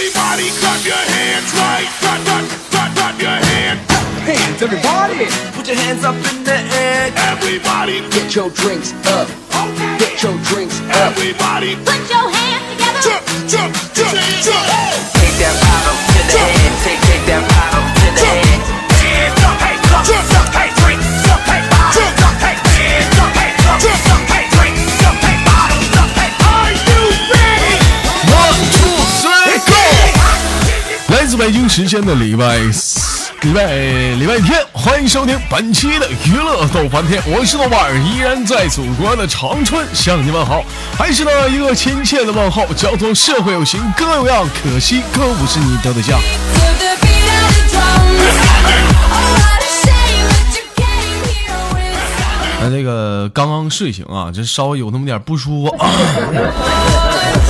Everybody clap your hands right. Clap, clap, clap, clap your hands. Hands, everybody! Put your hands up in the air. Everybody, Get your drinks up. Okay. Get your drinks up. everybody. Put your hands together. Jump, jump, jump, jump. Take that bottle to the head. Take, take that bottle to the head. Hands up, hey, jump, jump, 北京时间的礼拜四、礼拜礼拜天，欢迎收听本期的娱乐逗翻天，我是豆瓣儿，依然在祖国的长春向你问好，还是那一个亲切的问候，交通社会有型哥有样，可惜哥不是你的对象。Oh, 那这个刚刚睡醒啊，这稍微有那么点不舒服。So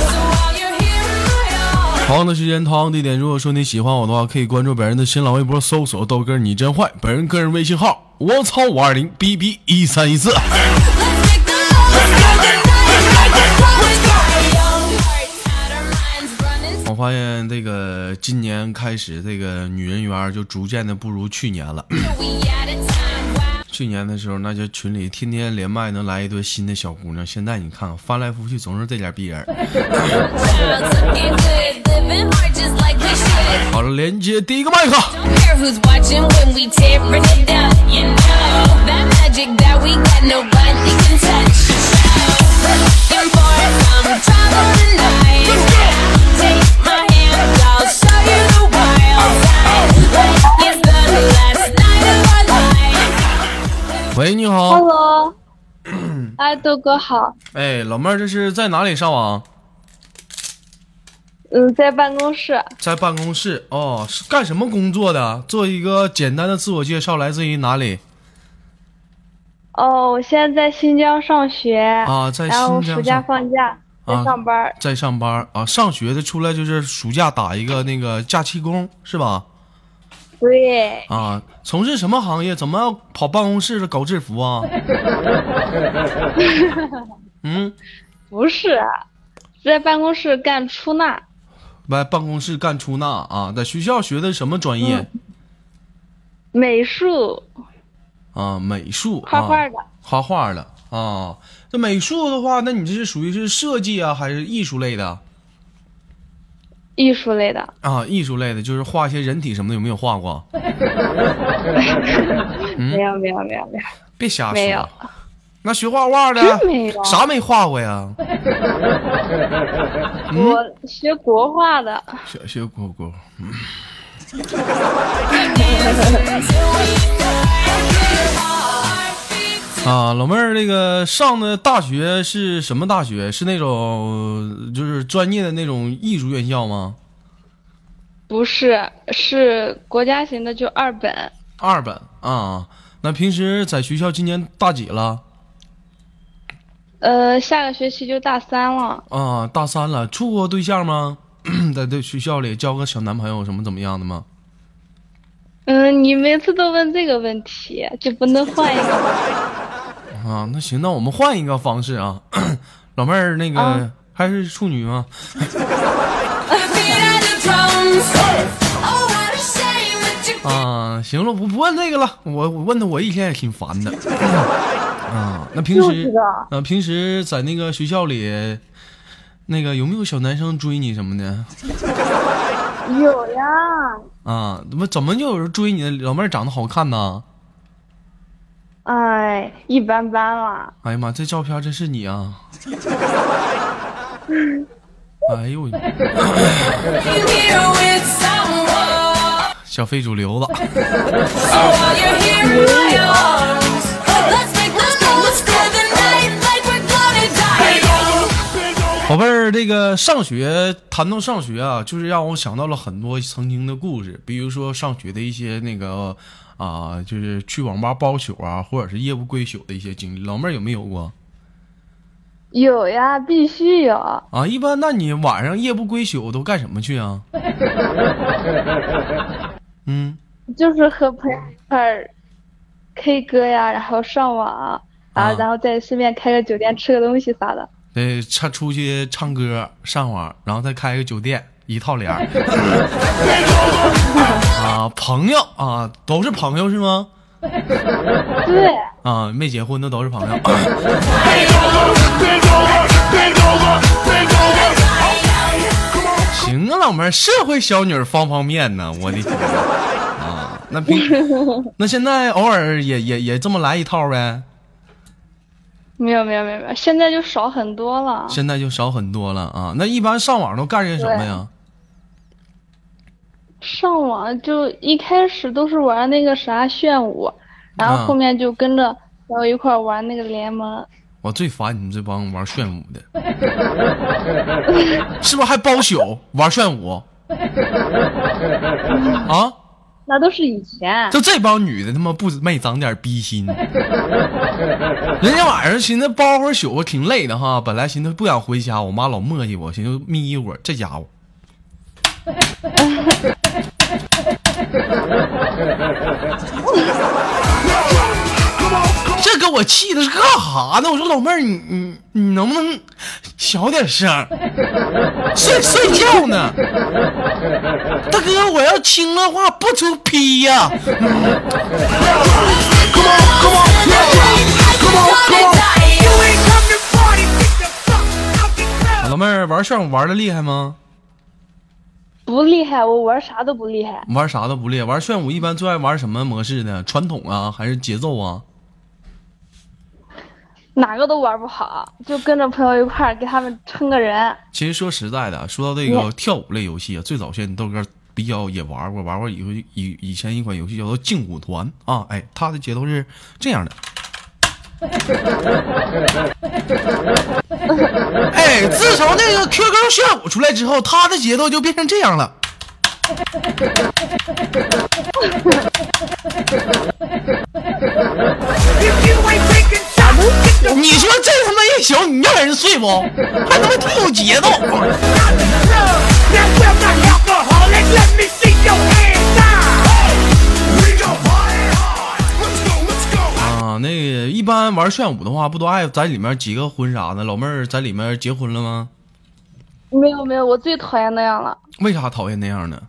同样的时间，同样地点。如果说你喜欢我的话，可以关注本人的新浪微博，搜索“豆哥你真坏”，本人个人微信号：我操五二零 b b 一三一四。我发现这个今年开始，这个女人缘就逐渐的不如去年了。去年的时候，那就群里天天连麦能来一堆新的小姑娘，现在你看看翻来覆去总是这点逼人。Child's looking good. Living hard just like we should. 好了，连接第一个麦克。 Don't care who's watching when we tearing it down. You know that magic that we got, nobody can touch. Looking for some trouble tonight. Take my hand, I'll show you the wild side. Like it's the last night of our life. 喂，你好。 Hello，哎，豆哥好，哎，老妹儿，这是在哪里上网？ 嗯，在办公室，在办公室哦，是干什么工作的？做一个简单的自我介绍，来自于哪里哦，我现在在新疆上学，啊？在然后暑假放假，在啊上班儿，在上班啊？上学的出来就是暑假打一个那个假期工是吧？对，啊，从事什么行业？怎么要跑办公室搞制服啊？嗯，不是，是在办公室干出纳，来办公室干出纳啊？在学校学的什么专业、美术，啊？美术，画画的，啊、画画的啊。这美术的话，那你这是属于是设计啊，还是艺术类的？艺术类的，啊，艺术类的，就是画一些人体什么的，有没有画过？没有没有没有没有，别瞎说。没有那学画画的啥没画过呀？嗯我学国画的，学学国国。嗯啊，老妹儿，那个上的大学是什么大学？是那种就是专业的那种艺术院校吗？不是，是国家型的，就二本，二本啊。那平时在学校今年大几了？呃，下个学期就大三了，啊，大三了，处过对象吗？在这学校里交个小男朋友什么怎么样的吗？嗯，你每次都问这个问题，就不能换一个吗？啊，那行，那我们换一个方式啊，老妹儿，那个、啊还是处女吗. Oh, 啊，行了，不不问这个了，我我问他，我一天也挺烦的。啊，那平时啊，平时在那个学校里，那个有没有小男生追你什么的？有呀，啊，怎么怎么就有人追你呢？老妹儿长得好看呐？哎，一般般啦。哎呀妈，这照片真是你啊！哎呦 someone. 小非主流子。宝贝儿，这个上学谈到上学啊，就是让我想到了很多曾经的故事，比如说上学的一些那个啊、就是去网吧包宿啊，或者是夜不归宿的一些经历。老妹儿有没有过有呀，必须有。啊？一般那你晚上夜不归宿都干什么去啊？嗯，就是和朋友一块儿 K 歌呀，然后上网，啊然后再顺便开个酒店吃个东西啥的。得唱出去唱歌、上网，然后再开个酒店，一套帘儿。啊，朋友啊，都是朋友是吗？对，啊，没结婚的都是朋友。行啊，老妹儿，社会小女儿方方面呢，我的天啊！那平 那现在偶尔也也也这么来一套呗，没有没有没有没有，现在就少很多了。现在就少很多了啊。那一般上网都干些什么呀？上网就一开始都是玩那个啥炫舞，然啊后后面就跟着我一块玩那个联盟。我最烦你们这帮玩炫舞的，是不是还包宿玩炫舞？啊，那都是以前，就这帮女的他妈不没长点逼心，人家晚上寻思包会儿宿挺累的哈，本来寻思不想回家，我妈老磨叽我，寻思眯一会儿，这家伙。这给我气的是干哈呢？我说老妹儿，你你你能不能小点声儿？睡睡觉呢？大哥，我要轻的话不出批呀.老妹儿玩炫舞玩的厉害吗？不厉害，我玩啥都不厉害。玩啥都不厉害。玩炫舞一般最爱玩什么模式呢？传统啊，还是节奏啊？哪个都玩不好，就跟着朋友一块儿给他们撑个人。其实说实在的，说到这个跳舞类游戏啊，最早现在豆哥比较也玩过，玩过以以以前一款游戏叫做劲舞团啊，哎，它的节奏是这样的。哎，自从那个 QQ 炫舞出来之后，它的节奏就变成这样了。你说这他妈一宿，你让人睡不？还他妈挺有节奏。啊，那一般玩炫舞的话，不都爱在里面结个婚啥的？老妹儿在里面结婚了吗？没有没有，我最讨厌那样了。为啥讨厌那样呢？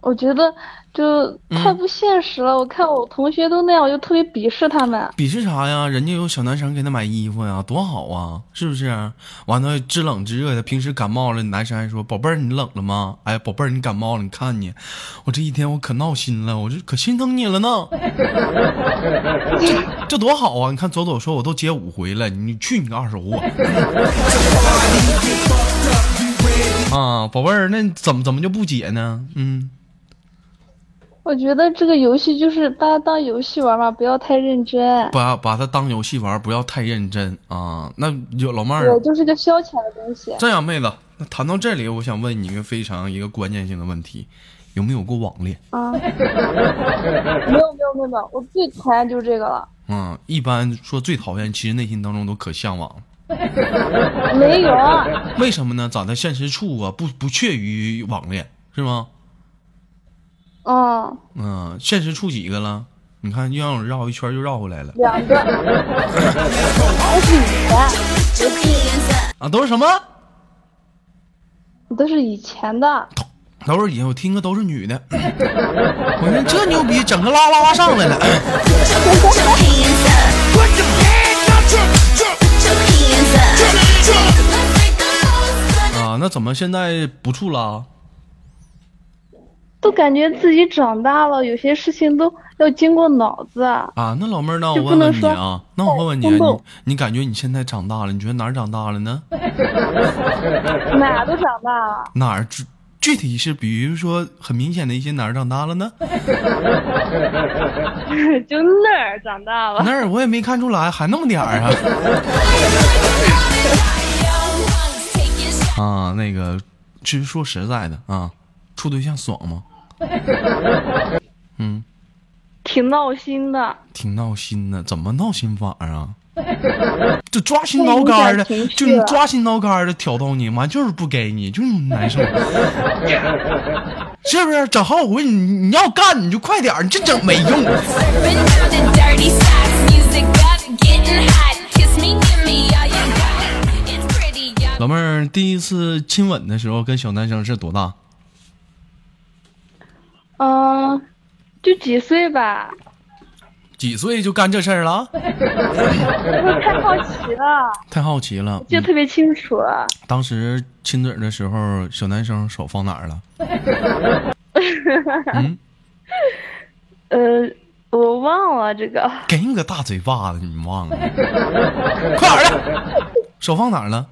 我觉得就太不现实了。我看我同学都那样，我就特别鄙视他们。鄙视啥呀？人家有小男生给他买衣服呀，多好啊，是不是？完了知冷知热的，平时感冒了，男生还说：“宝贝儿，你冷了吗？”哎，宝贝儿，你感冒了，你看你，我这一天我可闹心了，我这可心疼你了呢。这这多好啊！你看左左说我都接五回了，你去你个二手货！啊，宝贝儿，那怎么怎么就不解呢？嗯。我觉得这个游戏就是把它当游戏玩嘛，不要太认真。把把它当游戏玩，不要太认真啊。那有老妹儿我，就是个消遣的东西。这样，妹子，那谈到这里，我想问你一个非常一个关键性的问题：有没有过网恋？啊，没有没有没有我最讨厌就是这个了。嗯，一般说最讨厌，其实内心当中都可向往。没有，为什么呢？长在现实处啊，不不屑于网恋，是吗？嗯，嗯，现实处几个了？你看，又让我绕一圈，又绕回来了两个，都是以前，啊！都是什么？都是以前的。都是以前我听个都是女的。我说这牛逼，整个拉拉上来了。啊，那怎么现在不处了？都感觉自己长大了，有些事情都要经过脑子。啊，那老妹儿，那我问问你啊，那我问问你你你感觉你现在长大了？你觉得哪儿长大了呢？哪都长大了，哪儿具具体是，比如说很明显的一些哪儿长大了呢？就那儿长大了。那儿我也没看出来，还那么点儿啊。啊，那个，其实说实在的啊，处对象爽吗？嗯，挺闹心的，挺闹心的，怎么闹心法啊？就抓心挠肝的，就你抓心挠肝的挑逗你，完就是不给你，就是难受，是不是？整好我问你你要干你就快点儿，你这整没用。老妹儿第一次亲吻的时候跟小男生是多大？嗯、就几岁吧，几岁就干这事儿了？太好奇了，太好奇了。记得特别清楚。当时亲嘴的时候，小男生手放哪儿了？嗯，呃，我忘了这个，给你个大嘴巴子，你忘了？快点儿的，手放哪儿了？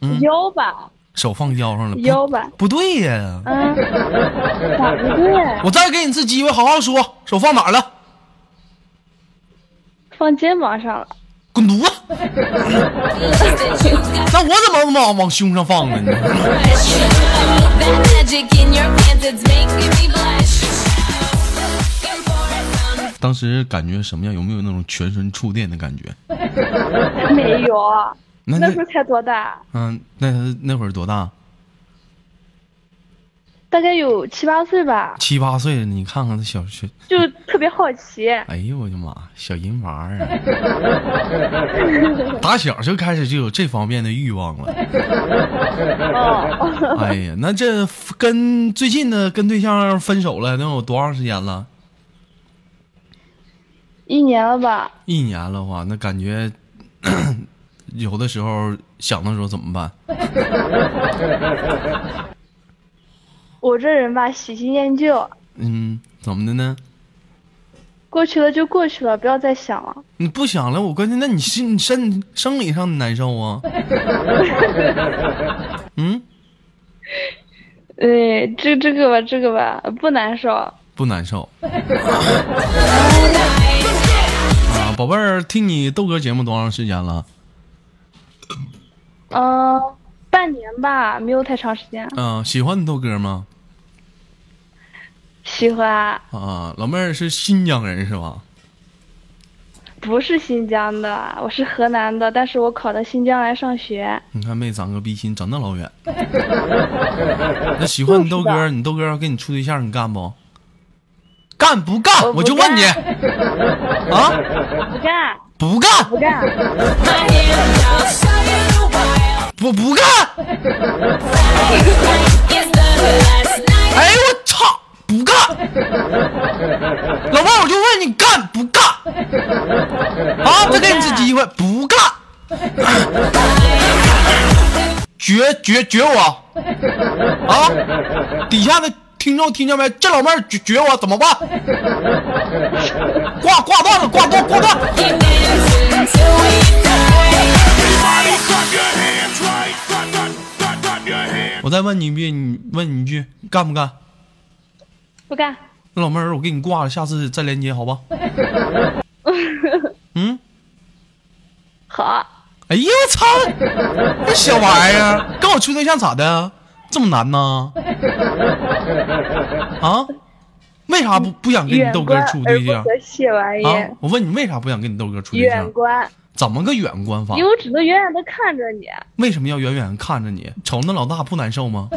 嗯腰吧，手放腰上了。腰吧，不对呀，嗯，咋不对？我再给你一次机会，好好说，手放哪儿了？放肩膀上了。滚犊子！那我怎么往往胸上放呢？当时感觉什么样？有没有那种全身触电的感觉？没有，那那那时候才多大？嗯，那那会儿多大？大概有七八岁吧，七八岁，你看看这小小，就特别好奇。哎呦我的妈，小银娃儿啊！打小就开始就有这方面的欲望了。哦，哎呀，那这跟最近的跟对象分手了，能有多长时间了？一年了吧？一年了话，那感觉有的时候想的时候怎么办？我这人吧，喜新厌旧，嗯，怎么的呢？过去了就过去了，不要再想了。你不想了，我关键那你心身生理上难受啊？嗯，对，这这个吧，这个吧，不难受。不难受。啊，宝贝儿，听你豆哥节目多长时间了？嗯、半年吧，没有太长时间。嗯，喜欢你豆哥吗？喜欢，啊，老妹儿是新疆人是吧？不是新疆的，我是河南的，但是我考到新疆来上学。你看没长个逼心，长那老远。那喜欢你豆哥，你豆哥要跟你处对象，你干不？干不干？我不我就问你 啊，不干，不干不干，我不干？哎我操！不干！老妹儿，我就问你干不干？啊，再给你次机会，不干！绝绝绝我！啊！底下的听众听见没？这老妹儿绝绝我怎么办？挂挂断了，挂断挂断！再问你一遍，你问你一句，干不干？不干。那老妹儿，我给你挂了，下次再连接，好吧？嗯。好，哎呀，我操！这小玩意儿跟我处对象咋的？这么难呢？啊？为啥不不想跟你豆哥处对象？我问你为啥不想跟你豆哥处对远象？观，怎么个远观法因？为我只能远远的看着你。为什么要远远看着你？瞅那老大不难受吗？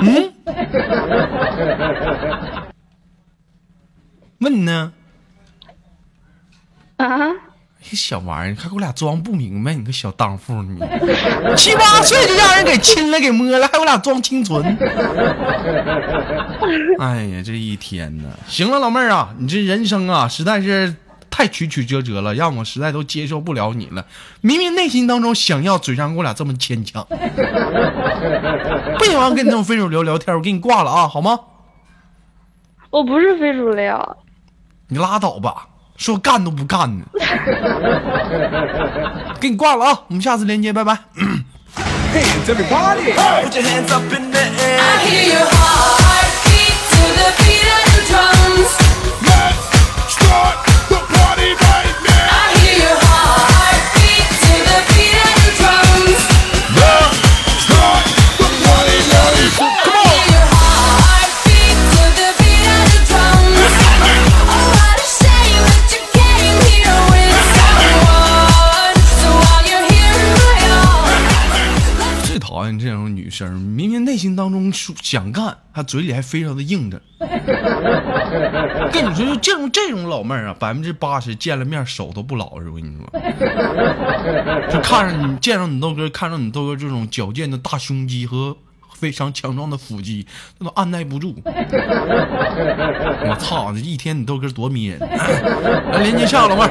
嗯？问你呢？啊，这小玩意儿，还给我俩装不明白，你个小荡妇，你七八岁就让人给亲了，给摸了，还给我俩装清纯。哎呀，这一天呐，行了，老妹儿啊，你这人生啊，实在是太曲曲折折了，让我实在都接受不了你了。明明内心当中想要，嘴上给我俩这么牵强，不喜欢跟你这种非主流聊天，我给你挂了啊，好吗？我不是非主流。你拉倒吧，说干都不干呢。给你挂了啊，我们下次连接，拜拜。Put your hands up in the air. I hear your heartbeat to the beat of the drums. Let's start 明明内心当中想干，他嘴里还非常的硬着。跟你说，就这种这种老妹儿啊，百分之八十见了面手都不老实。我跟你说，就看着你见着你豆哥，看着你豆哥这种矫健的大胸肌和非常强壮的腹肌，那都按耐不住。我操！这一天你豆哥多迷人！来连接上老妹儿。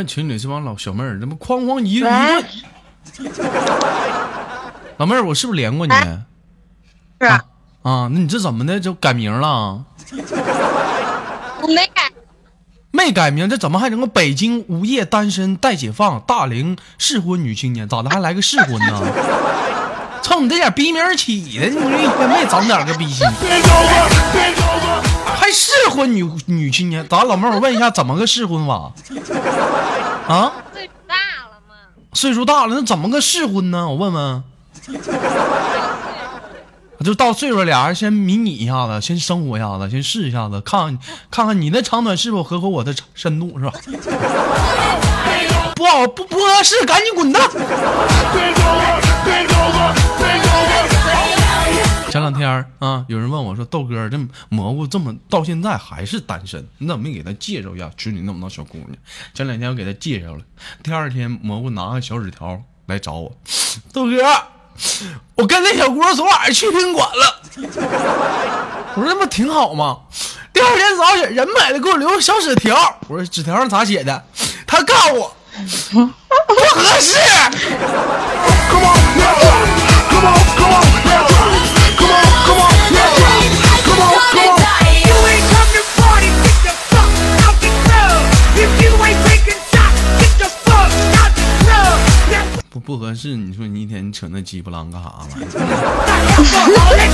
看群里这帮老小妹儿，这不哐哐一一喂顿。老妹儿，我是不是连过你？是啊，啊，那你这怎么的？就改名了？我没改，没改名，这怎么还整个北京无业单身待解放大龄适婚女青年？咋的还来个适婚呢？冲你这点逼名起的，你说一天没长点个逼心.适婚女女青年？咋，老妹儿，我问一下，怎么个适婚法？啊，岁数大了嘛，岁数大了，那怎么个适婚呢？我问问。就到岁数，俩人先迷你一下子，先生活一下子，先试一下子，看看看看你的长短是否合乎我的深度，是吧？不好不不合适，赶紧滚蛋！前两天儿啊，有人问我说：“豆哥，这蘑菇这么到现在还是单身，你怎么没给他介绍一下群里那么多小姑娘？”前两天我给他介绍了，第二天蘑菇拿个小纸条来找我，豆哥，我跟那小姑昨晚上去宾馆了。我说那不挺好吗？第二天早起人买了给我留个小纸条，我说纸条上咋写的？他告诉我不合适。不不合适，你说你一天你扯那鸡巴狼干啥玩意儿？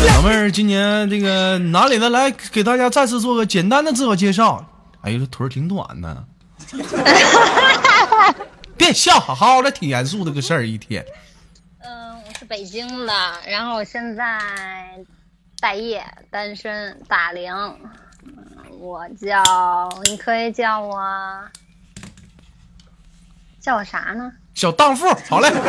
老妹儿，今年这个哪里的来给大家再次做个简单的自我介绍。哎呦，这腿儿挺短呢。别笑，好好的，挺严肃的个事儿，一天。嗯，我是北京的，然后我现在待业，单身，大龄，嗯我叫，你可以叫我，叫我啥呢？小荡妇，好嘞。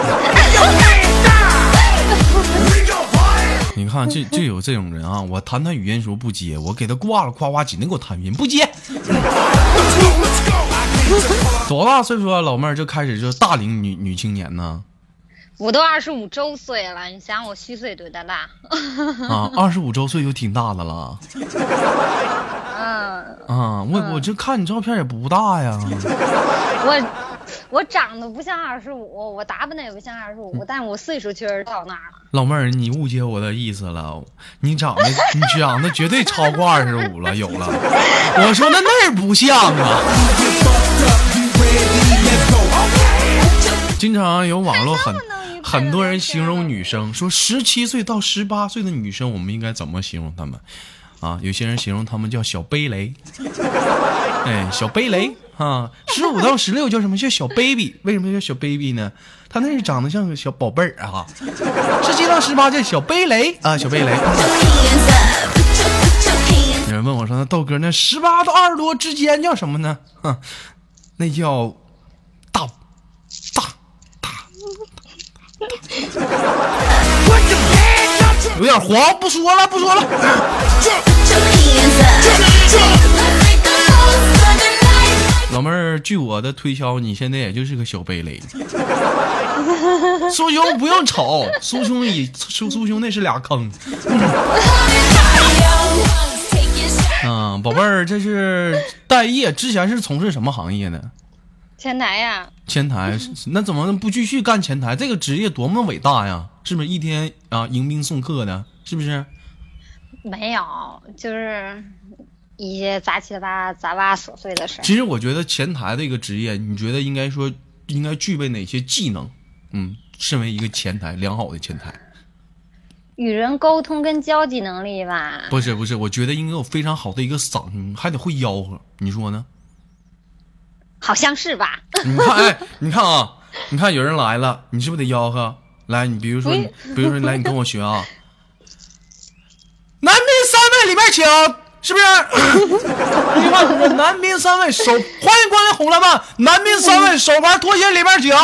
你看，这就有这种人啊！我弹他语音时候不接，我给他挂了，夸夸紧的给我弹语音，不接。多大岁数啊，老妹儿就开始就大龄女女青年呢？我都二十五周岁了，你想我虚岁多大大？啊，二十五周岁就挺大的了。嗯，啊，我我这看你照片也不大呀。我我长得不像二十五，我打扮的也不像二十五，但我岁数确实到那儿了。老妹儿，你误解我的意思了，你长得你长得绝对超过二十五了，有了。我说那那儿不像啊。经常有网络很很多人形容女生，说十七岁到十八岁的女生，我们应该怎么形容她们？啊，有些人形容她们叫小蓓蕾，哎，小贝雷啊，十五到十六叫什么？叫小 baby，为什么叫小 baby 呢？他那是长得像个小宝贝儿啊。十七到十八叫小贝雷。啊，小贝雷。有人问我说：“那豆哥，那十八到二十多之间叫什么呢？”哼，那叫大。大。大，有点黄，不说了，不说了。老妹儿，据我的推敲，你现在也就是个小蓓蕾。苏兄不用瞅，苏兄以苏苏兄那是俩坑。嗯，宝贝儿，这是待业，之前是从事什么行业的？前台呀，前台，那怎么不继续干前台？这个职业多么伟大呀！是不是一天啊迎宾送客的？是不是？没有，就是一些杂七杂杂八琐碎的事。其实我觉得前台这个职业，你觉得应该说应该具备哪些技能？嗯，身为一个前台，良好的前台。与人沟通跟交际能力吧，不是不是，我觉得应该有非常好的一个嗓音，还得会吆喝，你说呢？好像是吧？你看，哎，你看啊，你看有人来了，你是不是得吆喝？来，你比如说，你比如说，来，你跟我学啊。男宾三位里面请，是不是？一句话说，男宾三位手，欢迎光临红蓝漫。男宾三位手牌拖鞋里边请。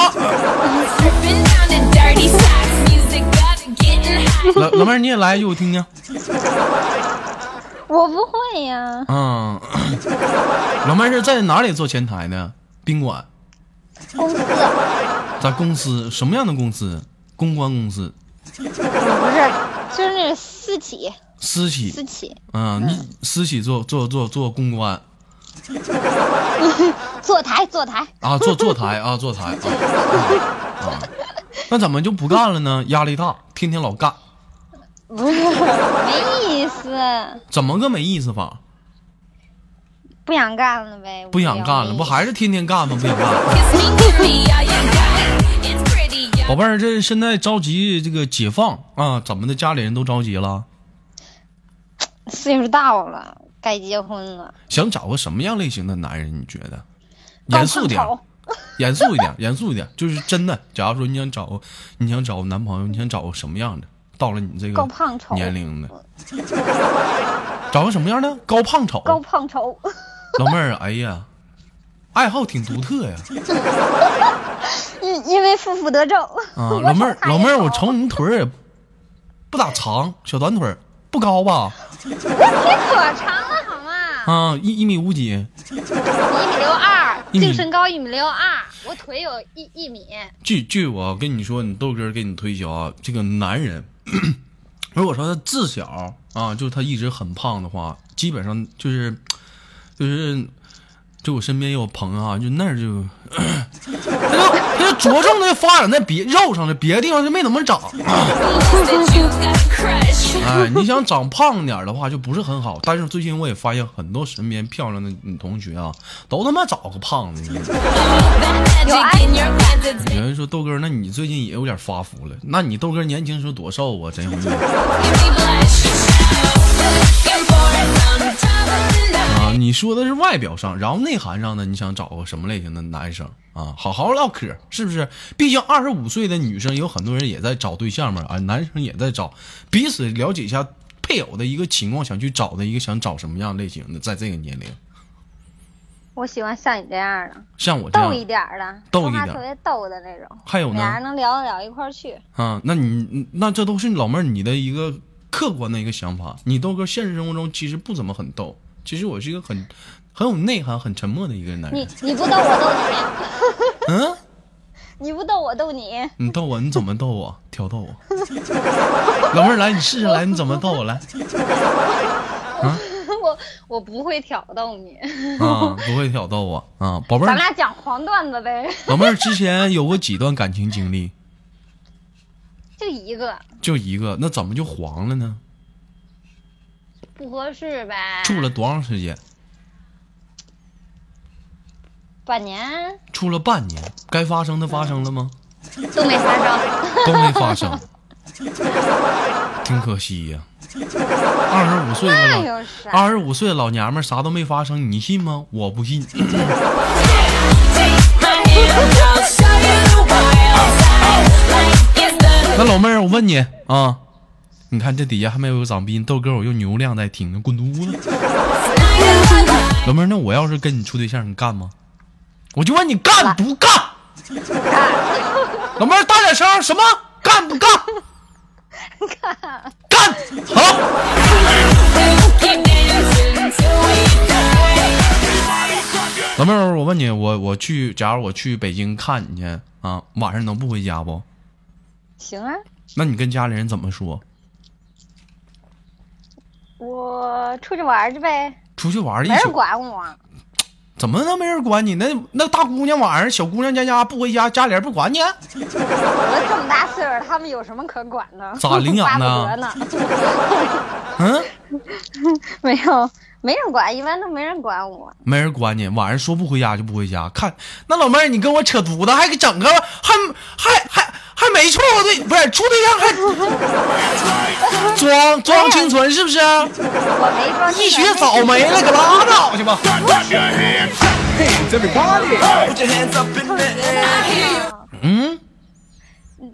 老老妹儿你也来一句我听听。我不会呀，嗯，老妹儿是在哪里做前台呢？宾馆，公司在公司什么样的公司？公关公司，不是，就是那个私企，私企。私企嗯，你私企做做做做公关 坐台坐台，啊，坐坐台啊，坐台啊啊啊！那怎么就不干了呢？压力大，天天老干，不 是没意思，怎么个没意思法？不想干了呗，不想干了，不还是天天干吗？不想干。宝贝儿，这现在着急这个解放啊，怎么的？家里人都着急了，岁数大了，该结婚了，想找个什么样类型的男人？你觉得？严肃点严肃一点，严肃一点，就是真的。假如说你想找个，你想找个男朋友，你想找个什么样的？到了你这个高胖丑年龄的，找个什么样的？高胖丑。高胖丑，老妹儿，哎呀，爱好挺独特呀。因因为负负得正啊，老妹儿老妹儿，我瞅你腿儿也不咋长，小短腿儿，不高吧？我腿可长了好吗？啊，一一米五几？一米六二，净身高一米六二，我腿有一一米。据据我跟你说，你豆哥给你推销啊，这个男人，如果说他自小啊，就是他一直很胖的话，基本上就是就是，就我身边也有朋友啊，就那儿就，他就他就着重的发展在别肉上了，别的地方就没怎么长。哎，你想长胖点的话，就不是很好。但是最近我也发现很多身边漂亮的女同学啊，都他妈找个胖 子。有人说豆哥，那你最近也有点发福了。那你豆哥年轻时候多瘦啊，真有意思啊！你说的是外表上，然后内涵上呢？你想找个什么类型的男生啊？好好唠嗑，是不是？毕竟二十五岁的女生有很多人也在找对象嘛，啊，男生也在找，彼此了解一下配偶的一个情况，想去找的一个想找什么样类型的，在这个年龄，我喜欢像你这样的，像我这样逗一点的，逗一点特别逗的那种，还有呢俩人能聊得了一块儿去。啊，那你那这都是老妹儿你的一个客观的一个想法。你豆哥现实生活中其实不怎么很逗，其实我是一个很很有内涵、很沉默的一个男你人。你不逗我逗 嗯，你，你不逗我逗你，你逗我，你怎么逗我？挑逗我。老妹儿来，你试试来，你怎么逗我来？我我不会挑逗你，啊，不会挑逗我啊，宝贝儿。咱俩讲黄段子呗，老妹儿之前有过几段感情经历？就一个就一个，那怎么就黄了呢？不合适呗，住了多长时间？半年住了半年，该发生的发生了吗？都没发生，都没发生，挺可惜呀。二十五岁？二十五岁的老娘们儿啥都没发生，你信吗？我不信。那老妹儿，我问你啊，你看这底下还没有个长斌，豆哥我用流量在听呢，滚犊子老妹儿，那我要是跟你处对象，你干吗？我就问你干不干？老妹儿大点声，什么干不干？干干好。老妹儿，我问你，我我去，假如我去北京看你去啊，晚上能不回家不？行啊，那你跟家里人怎么说？我出去玩去呗，出去玩没人，管我。怎么能没人管你？那那大姑娘晚上小姑娘家家不回家，家里人不管你？我都这么大岁数，他们有什么可管的？咋领养的？嗯，没有，没人管，一般都没人管我。没人管你，晚上说不回家就不回家。看那老妹儿，你跟我扯犊子，还给整个还还还还没处对，不是处对象还 装装清纯是不是？我没装一学早没了，可拉倒去吧。嗯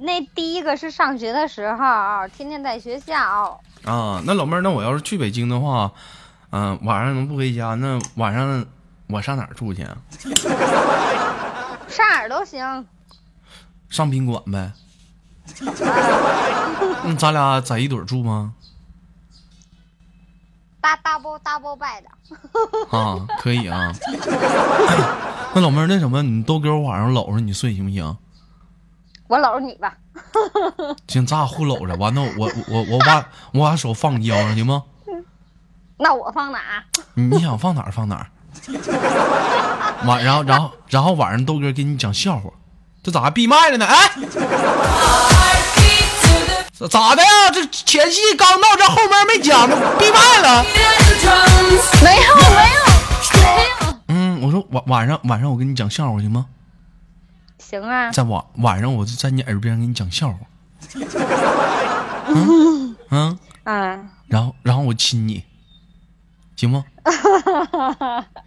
那第一个是上学的时候，天天在学校，啊，那老妹儿，那我要是去北京的话，嗯、晚上能不回家？那晚上我上哪儿住去啊？上哪儿都行。上宾馆呗。那咱俩在一堆住吗？大 double double bed，啊，可以啊。那老妹儿，那什么，你都给我晚上搂着你睡行不行？我搂着你吧。行，咱俩互搂着。完了，我我我把我把手放你腰上行吗？那我放哪？你你想放哪儿放哪儿。晚然后然后然后晚上豆哥给你讲笑话，这咋还闭麦了呢？哎，咋咋的呀？这前戏刚到这，后面没讲呢，闭麦了。没有没有没有。嗯，我说晚晚上晚上我给你讲笑话行吗？行啊，在晚晚上我就在你耳边给你讲笑话。嗯嗯，嗯，然后然后我亲你，行吗？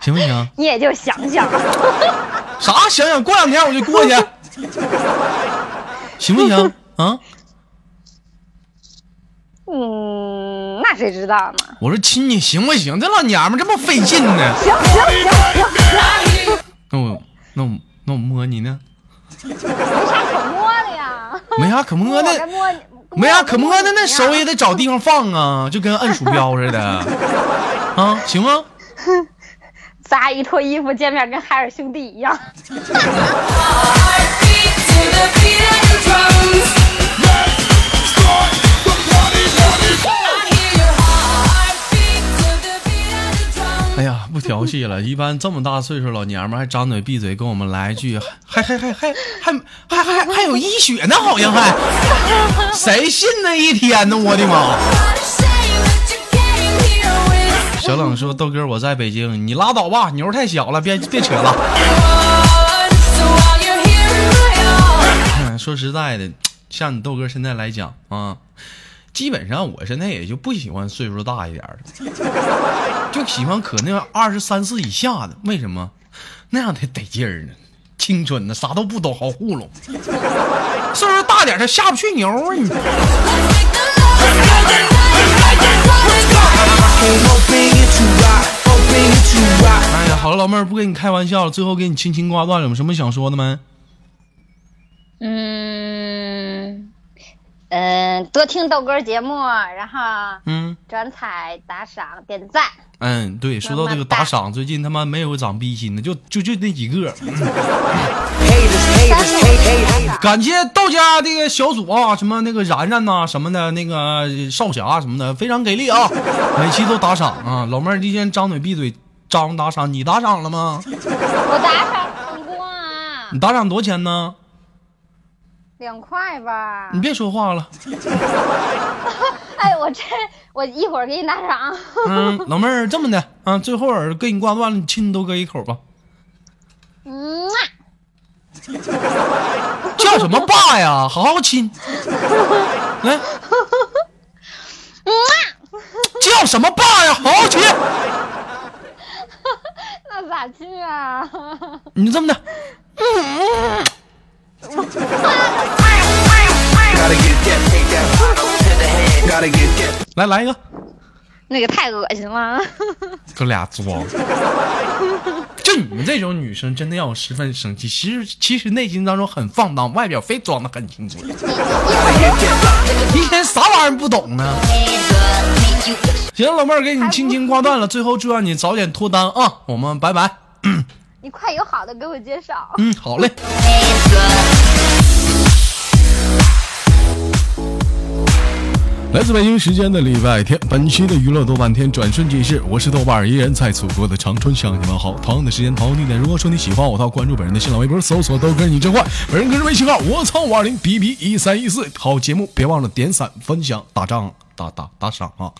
行不行？你也就想想，啥？想想过两天我就过去，行不行？啊？嗯，那谁知道呢？我说亲你行不行？这老娘们这么费劲呢？行行行行，那我那我那我摸你呢？没啥可摸的呀。没啥可摸的没啥可摸的，那手也也得找地方放啊，就跟摁鼠标似的，啊，行吗？仨一脱衣服见面跟海尔兄弟一样。哎呀，不调戏了，一般这么大岁数老娘们还张嘴闭嘴跟我们来一句，还还还还还还还还有医学呢，好像还，谁信那一天呢？我的妈！小冷说：“豆哥，我在北京，你拉倒吧，牛太小了，别别扯了。嗯说实在的，像你豆哥现在来讲啊，基本上我现在也就不喜欢岁数大一点的，就喜欢可那二十三四以下的。为什么？那样才得劲儿呢，青春呢，啥都不懂，好糊弄。岁数大点的，下不去牛啊你。哎呀，好了，老妹儿，不跟你开玩笑了，最后给你轻轻挂断了，有什么想说的没？嗯嗯，多听豆哥节目，然后嗯转采、打赏、点赞。嗯，对，说到这个打赏，最近他妈没有长逼心的，就就就那几个。感谢道家这个小组啊，什么那个然然呐、什么的，那个少侠什么的，非常给力啊！每期都打赏啊，老妹儿今天张嘴闭嘴张打赏，你打赏了吗？我打赏成功啊你，打赏多少钱呢？两块吧你。别说话了，哎，我这我一会儿给你打赏。嗯，老妹儿这么的啊，最后儿给你挂断了，你亲都搁一口吧。嗯啊，叫什么爸呀？好好亲，来，叫什么爸呀？好好亲，那咋去啊？你就这么的来来一个，那个太恶心了。哥俩装。就你们这种女生，真的让我十分生气。其实，其实内心当中很放荡，外表非装的很清楚。一天啥玩意儿不懂呢？行，老妹儿给你轻轻挂断了。最后祝愿你早点脱单啊！我们拜拜。你快有好的给我介绍。嗯，好嘞。来自北京时间的礼拜天，本期的娱乐豆瓣天转瞬即逝，我是豆瓣儿，依然在祖国的长春向你们好。同样的时间，同样地点，如果说你喜欢我到，关注本人的新浪微博，搜索豆哥你真坏，本人个人微信号我操五二零 b b 一三一四。好节目，别忘了点赞、分享、打赏、打打打赏啊！